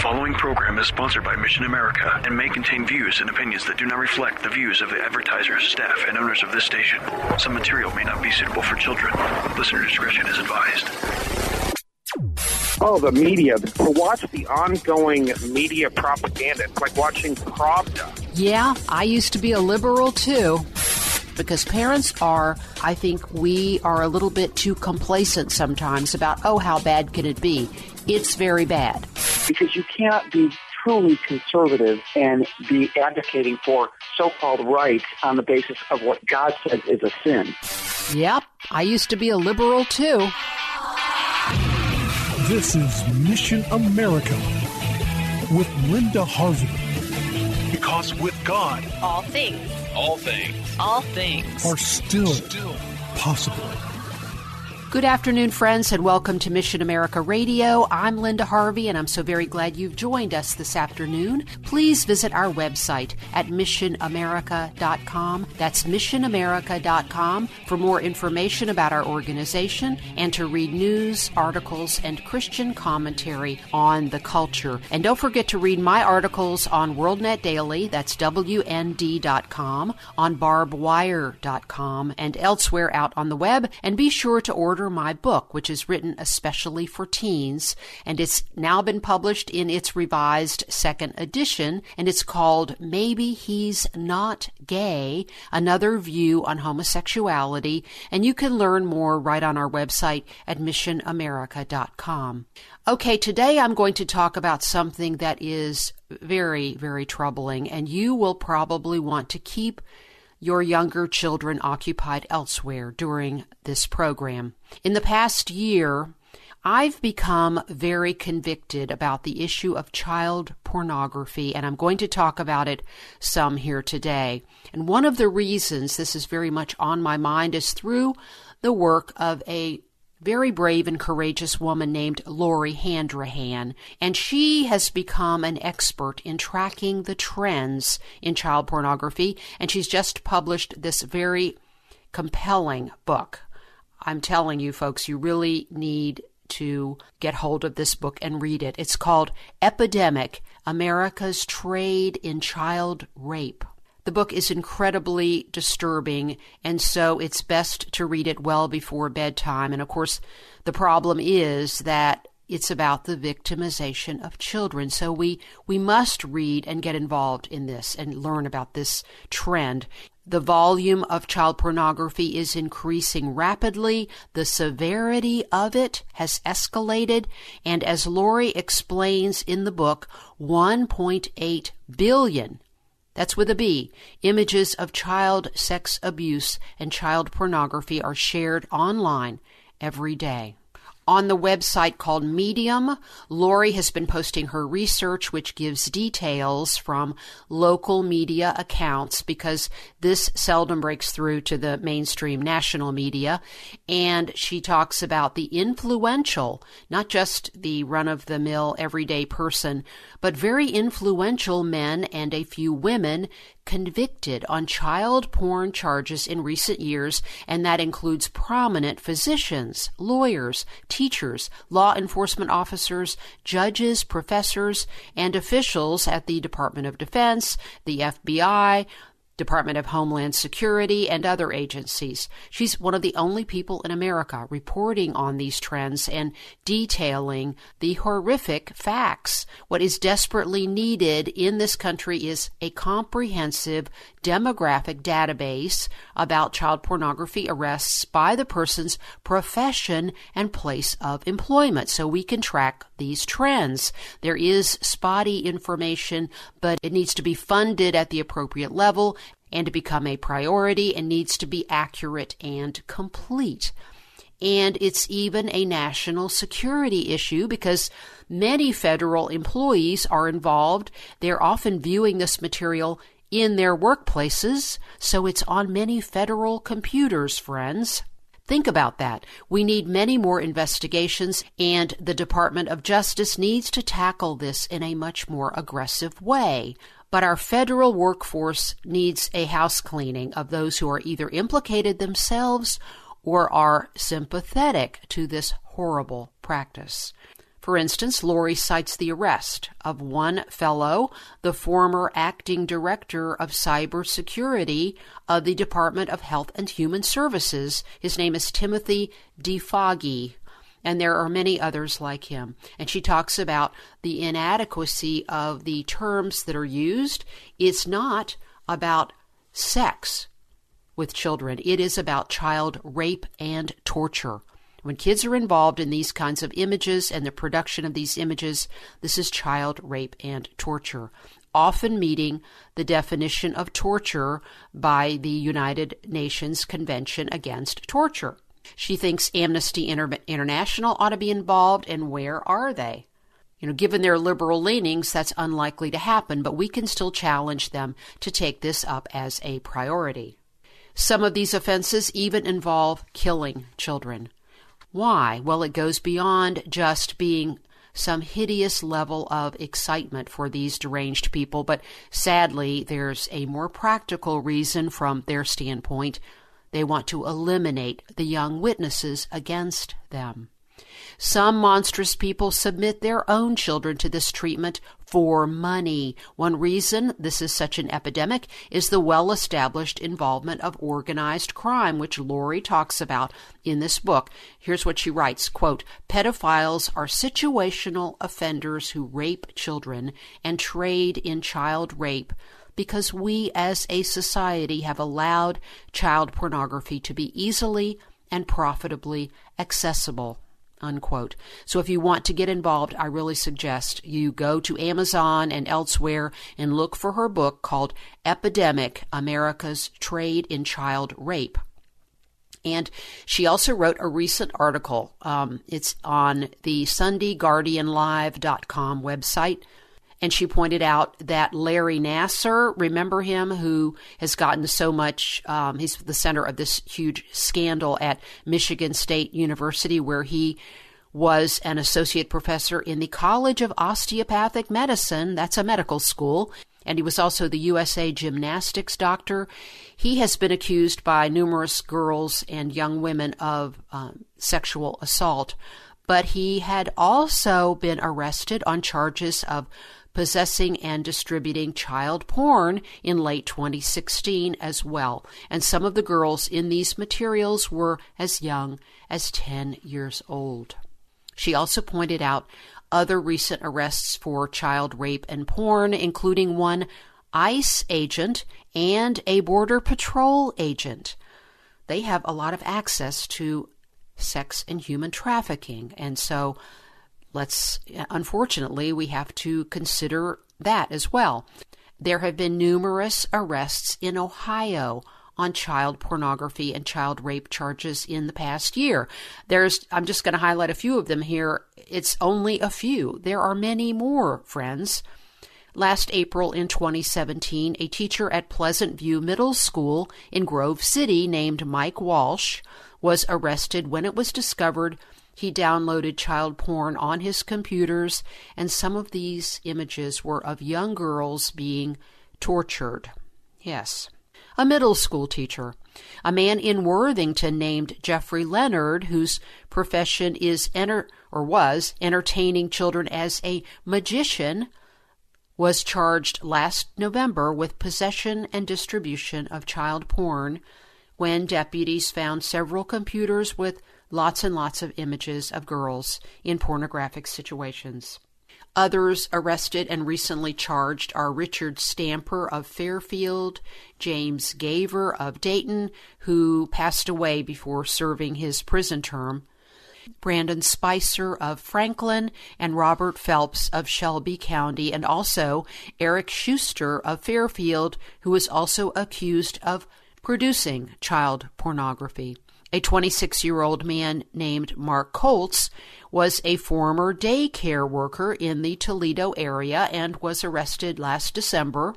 The following program is sponsored by Mission America and may contain views and opinions that do not reflect the views of the advertisers, staff, and owners of this station. Some material may not be suitable for children. Listener discretion is advised. Oh, the media. To watch the ongoing media propaganda, it's like watching Pravda. Yeah, I used to be a liberal too. Because parents are, I think we are a little bit too complacent sometimes about, oh, how bad can it be? It's very bad. Because you can't be truly conservative and be advocating for so-called rights on the basis of what God says is a sin. Yep, I used to be a liberal too. This is Mission America with Linda Harvey. Because with God, all things, all things, all things are still, still possible. Good afternoon, friends, and welcome to Mission America Radio. I'm Linda Harvey, and I'm so very glad you've joined us this afternoon. Please visit our website at missionamerica.com. That's missionamerica.com for more information about our organization and to read news, articles, and Christian commentary on the culture. And don't forget to read my articles on WorldNet Daily, that's WND.com, on barbwire.com, and elsewhere out on the web. And be sure to order order my book, which is written especially for teens, and it's now been published in its revised second edition, and it's called Maybe He's Not Gay Another View on Homosexuality, and you can learn more right on our website at missionamerica.com. Okay, today I'm going to talk about something that is very, very troubling, and you will probably want to keep your younger children occupied elsewhere during this program. In the past year, I've become very convicted about the issue of child pornography, and I'm going to talk about it some here today. And one of the reasons this is very much on my mind is through the work of a very brave and courageous woman named Lori Handrahan, and she has become an expert in tracking the trends in child pornography, and she's just published this very compelling book. I'm telling you, folks, you really need to get hold of this book and read it. It's called Epidemic America's Trade in Child Rape. The book is incredibly disturbing, and so it's best to read it well before bedtime. And of course, the problem is that it's about the victimization of children. So we, we must read and get involved in this and learn about this trend. The volume of child pornography is increasing rapidly. The severity of it has escalated. And as Lori explains in the book, 1.8 billion that's with a B. Images of child sex abuse and child pornography are shared online every day on the website called Medium. Lori has been posting her research, which gives details from local media accounts because this seldom breaks through to the mainstream national media. And she talks about the influential, not just the run of the mill everyday person, but very influential men and a few women convicted on child porn charges in recent years, and that includes prominent physicians, lawyers, teachers, law enforcement officers, judges, professors, and officials at the Department of Defense, the FBI, Department of Homeland Security, and other agencies. She's one of the only people in America reporting on these trends and detailing the horrific facts. What is desperately needed in this country is a comprehensive demographic database about child pornography arrests by the person's profession and place of employment so we can track these trends. There is spotty information, but it needs to be funded at the appropriate level and to become a priority and needs to be accurate and complete. And it's even a national security issue because many federal employees are involved. They're often viewing this material in their workplaces, so it's on many federal computers, friends. Think about that. We need many more investigations, and the Department of Justice needs to tackle this in a much more aggressive way. But our federal workforce needs a house cleaning of those who are either implicated themselves or are sympathetic to this horrible practice. For instance, Lori cites the arrest of one fellow, the former acting director of cybersecurity of the Department of Health and Human Services. His name is Timothy DeFoggi, and there are many others like him. And she talks about the inadequacy of the terms that are used. It's not about sex with children, it is about child rape and torture. When kids are involved in these kinds of images and the production of these images, this is child rape and torture, often meeting the definition of torture by the United Nations Convention Against Torture. She thinks Amnesty Inter- International ought to be involved, and where are they? You know, given their liberal leanings, that's unlikely to happen, but we can still challenge them to take this up as a priority. Some of these offenses even involve killing children. Why? Well, it goes beyond just being some hideous level of excitement for these deranged people, but sadly, there's a more practical reason from their standpoint. They want to eliminate the young witnesses against them. Some monstrous people submit their own children to this treatment for money. One reason this is such an epidemic is the well established involvement of organized crime, which Lori talks about in this book. Here's what she writes quote, Pedophiles are situational offenders who rape children and trade in child rape because we as a society have allowed child pornography to be easily and profitably accessible unquote. So if you want to get involved, I really suggest you go to Amazon and elsewhere and look for her book called Epidemic America's Trade in Child Rape. And she also wrote a recent article. Um, it's on the SundayGuardianLive.com website and she pointed out that Larry Nassar, remember him, who has gotten so much, um, he's the center of this huge scandal at Michigan State University, where he was an associate professor in the College of Osteopathic Medicine. That's a medical school. And he was also the USA gymnastics doctor. He has been accused by numerous girls and young women of um, sexual assault, but he had also been arrested on charges of possessing and distributing child porn in late 2016 as well. And some of the girls in these materials were as young as 10 years old. She also pointed out other recent arrests for child rape and porn, including one ICE agent and a Border Patrol agent. They have a lot of access to sex and human trafficking, and so let's unfortunately we have to consider that as well. There have been numerous arrests in Ohio on child pornography and child rape charges in the past year. There's I'm just going to highlight a few of them here. It's only a few. There are many more, friends. Last April in 2017, a teacher at Pleasant View Middle School in Grove City named Mike Walsh was arrested when it was discovered he downloaded child porn on his computers, and some of these images were of young girls being tortured. Yes. A middle school teacher. A man in Worthington named Jeffrey Leonard, whose profession is enter or was entertaining children as a magician, was charged last November with possession and distribution of child porn when deputies found several computers with lots and lots of images of girls in pornographic situations. Others arrested and recently charged are Richard Stamper of Fairfield, James Gaver of Dayton, who passed away before serving his prison term, Brandon Spicer of Franklin, and Robert Phelps of Shelby County, and also Eric Schuster of Fairfield, who was also accused of producing child pornography. A 26 year old man named Mark Koltz was a former daycare worker in the Toledo area and was arrested last December.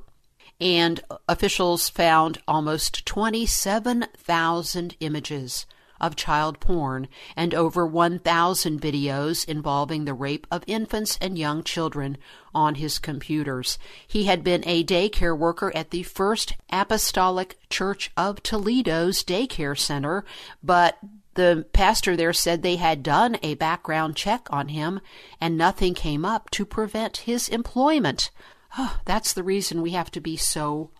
And officials found almost 27,000 images of child porn and over 1,000 videos involving the rape of infants and young children on his computers. He had been a daycare worker at the First Apostolic Church of Toledo's daycare center, but the pastor there said they had done a background check on him and nothing came up to prevent his employment. Oh, that's the reason we have to be so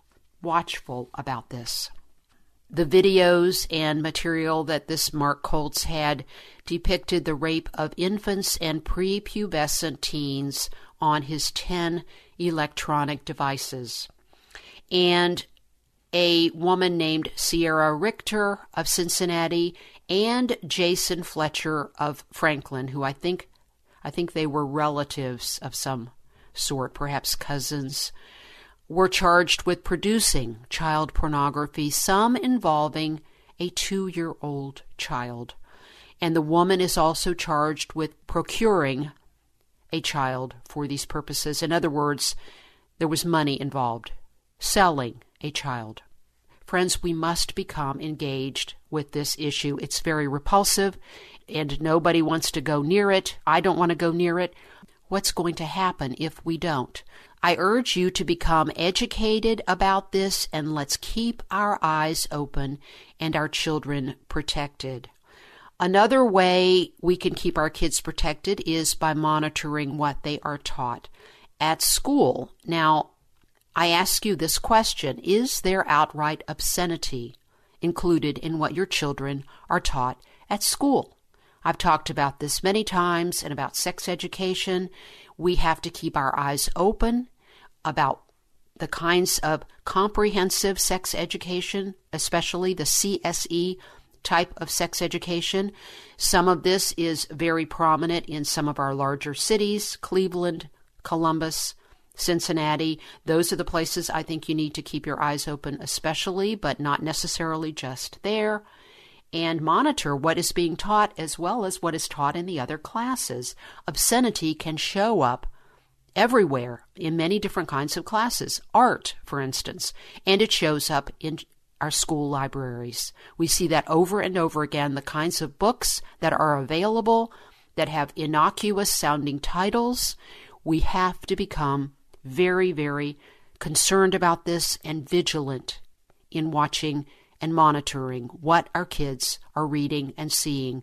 watchful about this. The videos and material that this Mark Koltz had depicted the rape of infants and prepubescent teens on his 10 electronic devices. And a woman named Sierra Richter of Cincinnati and Jason Fletcher of Franklin, who I think I think they were relatives of some sort, perhaps cousins, were charged with producing child pornography, some involving a two year old child. And the woman is also charged with procuring a child for these purposes. In other words, there was money involved, selling a child. Friends, we must become engaged with this issue. It's very repulsive, and nobody wants to go near it. I don't want to go near it. What's going to happen if we don't? I urge you to become educated about this and let's keep our eyes open and our children protected. Another way we can keep our kids protected is by monitoring what they are taught at school. Now, I ask you this question Is there outright obscenity included in what your children are taught at school? I've talked about this many times and about sex education. We have to keep our eyes open about the kinds of comprehensive sex education, especially the CSE type of sex education. Some of this is very prominent in some of our larger cities Cleveland, Columbus, Cincinnati. Those are the places I think you need to keep your eyes open, especially, but not necessarily just there. And monitor what is being taught as well as what is taught in the other classes. Obscenity can show up everywhere in many different kinds of classes. Art, for instance, and it shows up in our school libraries. We see that over and over again the kinds of books that are available that have innocuous sounding titles. We have to become very, very concerned about this and vigilant in watching and monitoring what our kids are reading and seeing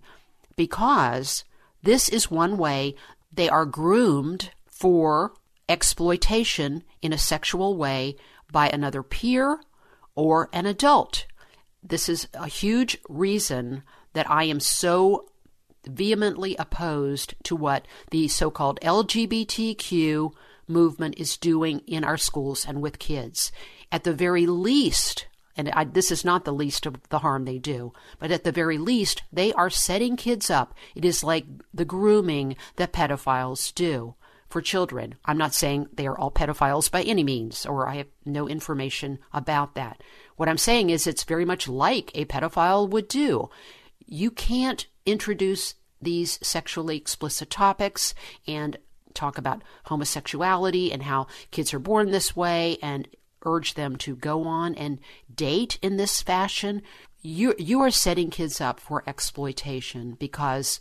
because this is one way they are groomed for exploitation in a sexual way by another peer or an adult. This is a huge reason that I am so vehemently opposed to what the so called LGBTQ movement is doing in our schools and with kids. At the very least, and I, this is not the least of the harm they do, but at the very least, they are setting kids up. It is like the grooming that pedophiles do for children. I'm not saying they are all pedophiles by any means, or I have no information about that. What I'm saying is it's very much like a pedophile would do. You can't introduce these sexually explicit topics and talk about homosexuality and how kids are born this way and urge them to go on and date in this fashion. You, you are setting kids up for exploitation because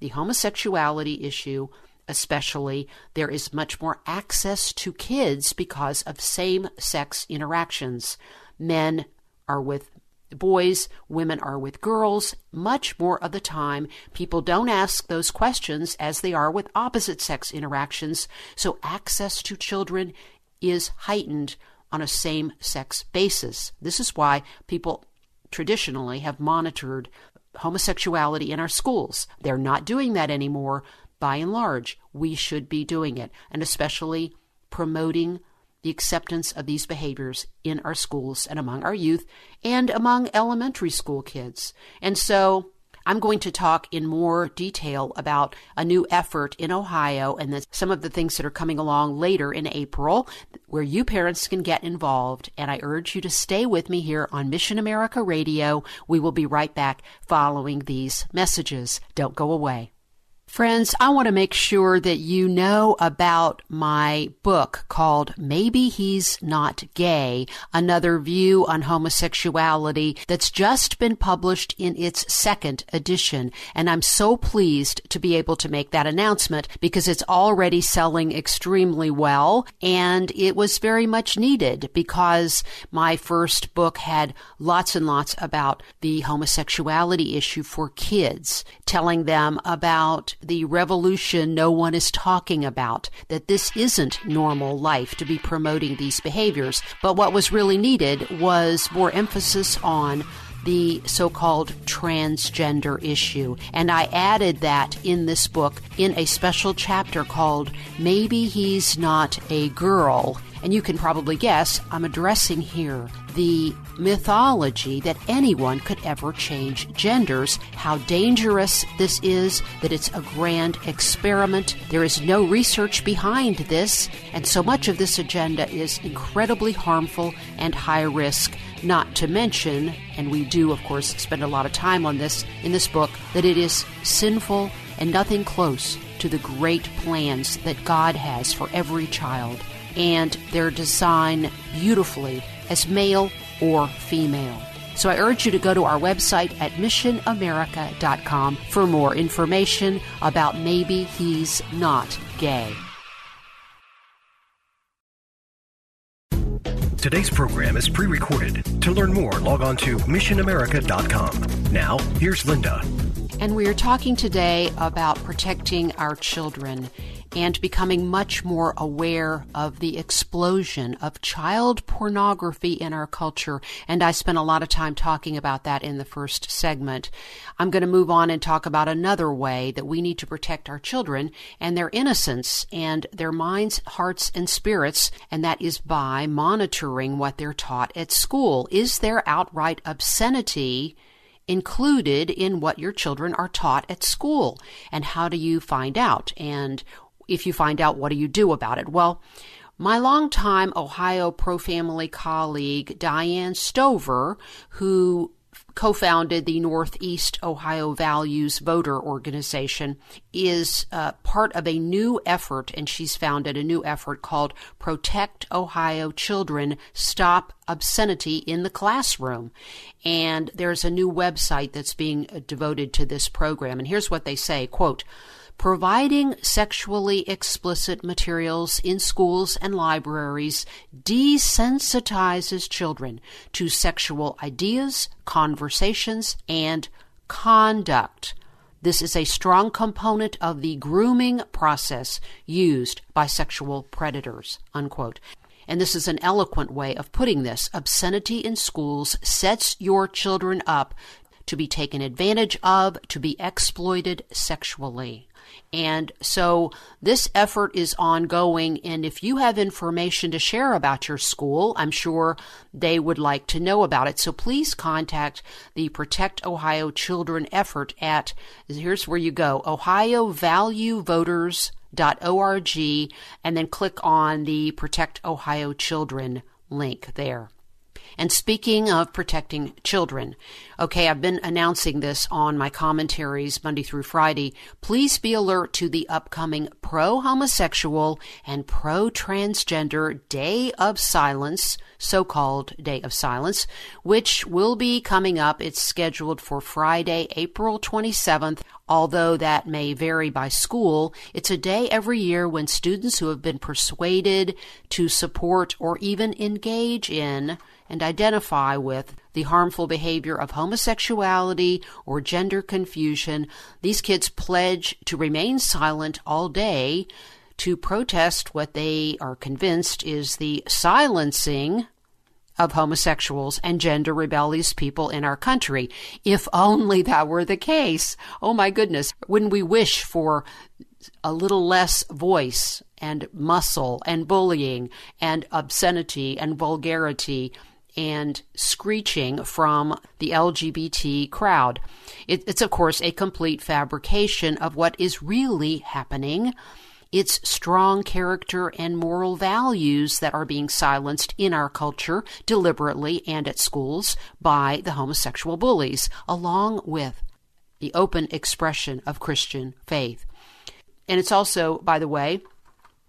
the homosexuality issue especially, there is much more access to kids because of same sex interactions. Men are with boys, women are with girls. Much more of the time, people don't ask those questions as they are with opposite sex interactions, so access to children is heightened on a same sex basis. This is why people traditionally have monitored homosexuality in our schools. They're not doing that anymore by and large, we should be doing it, and especially promoting the acceptance of these behaviors in our schools and among our youth and among elementary school kids. And so I'm going to talk in more detail about a new effort in Ohio and the, some of the things that are coming along later in April where you parents can get involved. And I urge you to stay with me here on Mission America Radio. We will be right back following these messages. Don't go away. Friends, I want to make sure that you know about my book called Maybe He's Not Gay, Another View on Homosexuality that's just been published in its second edition. And I'm so pleased to be able to make that announcement because it's already selling extremely well and it was very much needed because my first book had lots and lots about the homosexuality issue for kids, telling them about the revolution no one is talking about, that this isn't normal life to be promoting these behaviors. But what was really needed was more emphasis on the so called transgender issue. And I added that in this book in a special chapter called Maybe He's Not a Girl. And you can probably guess I'm addressing here the mythology that anyone could ever change genders, how dangerous this is, that it's a grand experiment. There is no research behind this, and so much of this agenda is incredibly harmful and high risk. Not to mention, and we do, of course, spend a lot of time on this in this book, that it is sinful and nothing close to the great plans that God has for every child and their design beautifully as male or female. So I urge you to go to our website at missionamerica.com for more information about maybe he's not gay. Today's program is pre recorded. To learn more, log on to missionamerica.com. Now, here's Linda. And we are talking today about protecting our children and becoming much more aware of the explosion of child pornography in our culture. And I spent a lot of time talking about that in the first segment. I'm going to move on and talk about another way that we need to protect our children and their innocence and their minds, hearts, and spirits, and that is by monitoring what they're taught at school. Is there outright obscenity? included in what your children are taught at school and how do you find out and if you find out, what do you do about it? Well, my longtime Ohio pro family colleague, Diane Stover, who co founded the Northeast Ohio Values Voter Organization, is uh, part of a new effort, and she's founded a new effort called Protect Ohio Children Stop Obscenity in the Classroom. And there's a new website that's being uh, devoted to this program. And here's what they say quote, providing sexually explicit materials in schools and libraries desensitizes children to sexual ideas, conversations, and conduct. This is a strong component of the grooming process used by sexual predators. Unquote. And this is an eloquent way of putting this. Obscenity in schools sets your children up to be taken advantage of, to be exploited sexually. And so this effort is ongoing. And if you have information to share about your school, I'm sure they would like to know about it. So please contact the Protect Ohio Children effort at, here's where you go, Ohio Value and then click on the Protect Ohio Children link there. And speaking of protecting children, okay, I've been announcing this on my commentaries Monday through Friday. Please be alert to the upcoming pro homosexual and pro transgender Day of Silence, so called Day of Silence, which will be coming up. It's scheduled for Friday, April 27th. Although that may vary by school, it's a day every year when students who have been persuaded to support or even engage in and identify with the harmful behavior of homosexuality or gender confusion, these kids pledge to remain silent all day to protest what they are convinced is the silencing of homosexuals and gender rebellious people in our country. If only that were the case. Oh my goodness. Wouldn't we wish for a little less voice and muscle and bullying and obscenity and vulgarity and screeching from the LGBT crowd. It, it's, of course, a complete fabrication of what is really happening. It's strong character and moral values that are being silenced in our culture deliberately and at schools by the homosexual bullies, along with the open expression of Christian faith. And it's also, by the way,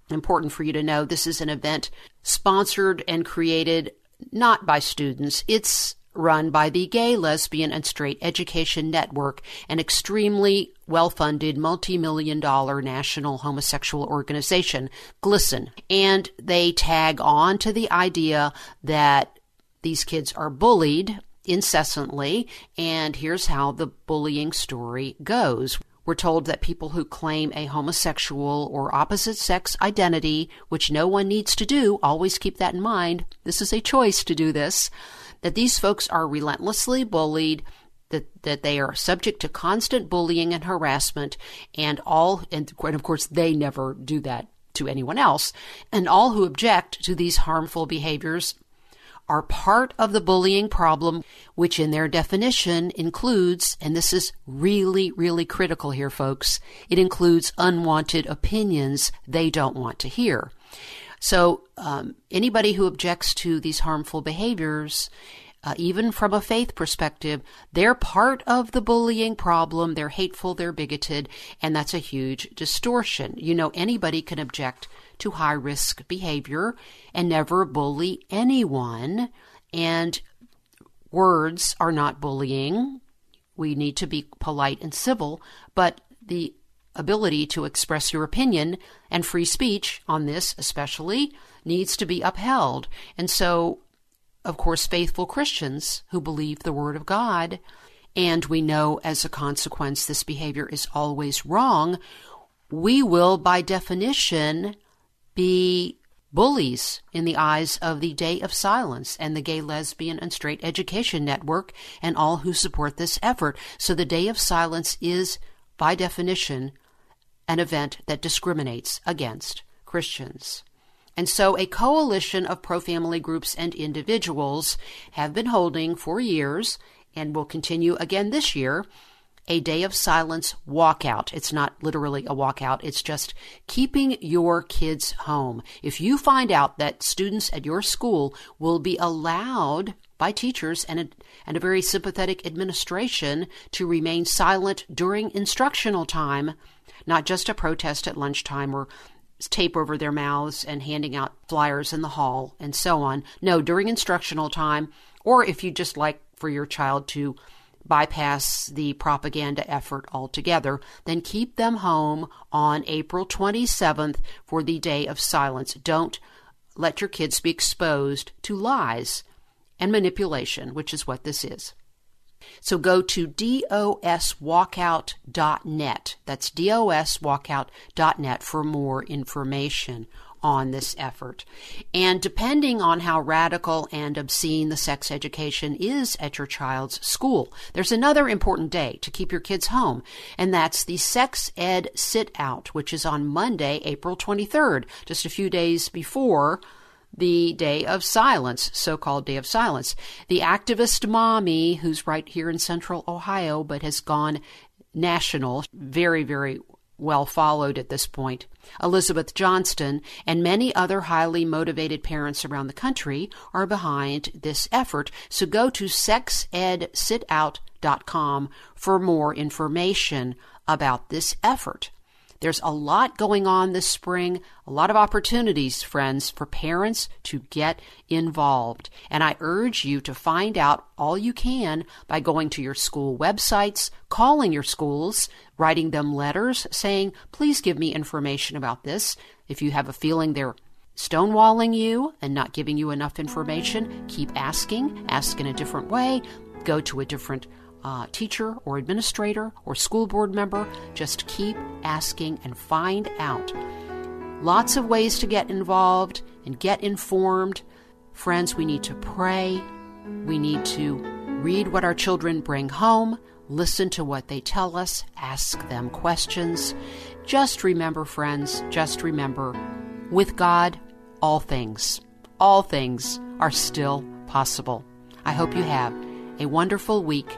important for you to know this is an event sponsored and created not by students. It's run by the Gay, Lesbian, and Straight Education Network, an extremely well funded, multi million dollar national homosexual organization, GLSEN. And they tag on to the idea that these kids are bullied incessantly, and here's how the bullying story goes. We're told that people who claim a homosexual or opposite sex identity, which no one needs to do, always keep that in mind. This is a choice to do this. That these folks are relentlessly bullied, that, that they are subject to constant bullying and harassment, and all, and, and of course, they never do that to anyone else. And all who object to these harmful behaviors are part of the bullying problem, which in their definition includes, and this is really, really critical here, folks, it includes unwanted opinions they don't want to hear. So, um, anybody who objects to these harmful behaviors, uh, even from a faith perspective, they're part of the bullying problem. They're hateful, they're bigoted, and that's a huge distortion. You know, anybody can object to high risk behavior and never bully anyone. And words are not bullying. We need to be polite and civil, but the ability to express your opinion and free speech on this, especially, needs to be upheld. And so, of course, faithful Christians who believe the Word of God, and we know as a consequence this behavior is always wrong, we will, by definition, be bullies in the eyes of the Day of Silence and the Gay, Lesbian, and Straight Education Network and all who support this effort. So the Day of Silence is, by definition, an event that discriminates against Christians. And so a coalition of pro family groups and individuals have been holding for years and will continue again this year a day of silence walkout. It's not literally a walkout. It's just keeping your kids home. If you find out that students at your school will be allowed by teachers and a, and a very sympathetic administration to remain silent during instructional time, not just a protest at lunchtime or tape over their mouths and handing out flyers in the hall and so on. No, during instructional time, or if you just like for your child to bypass the propaganda effort altogether, then keep them home on April 27th for the Day of Silence. Don't let your kids be exposed to lies and manipulation, which is what this is. So go to doswalkout.net. That's doswalkout.net for more information on this effort. And depending on how radical and obscene the sex education is at your child's school, there's another important day to keep your kids home, and that's the Sex Ed Sit Out, which is on Monday, April 23rd, just a few days before the Day of Silence, so called Day of Silence. The activist mommy, who's right here in central Ohio but has gone national, very, very well followed at this point. Elizabeth Johnston and many other highly motivated parents around the country are behind this effort. So go to sexedsitout.com for more information about this effort. There's a lot going on this spring, a lot of opportunities, friends, for parents to get involved. And I urge you to find out all you can by going to your school websites, calling your schools, writing them letters saying, please give me information about this. If you have a feeling they're stonewalling you and not giving you enough information, keep asking, ask in a different way, go to a different uh, teacher or administrator or school board member. Just keep asking and find out. Lots of ways to get involved and get informed. Friends, we need to pray. We need to read what our children bring home, listen to what they tell us, ask them questions. Just remember, friends, just remember with God, all things, all things are still possible. I hope you have a wonderful week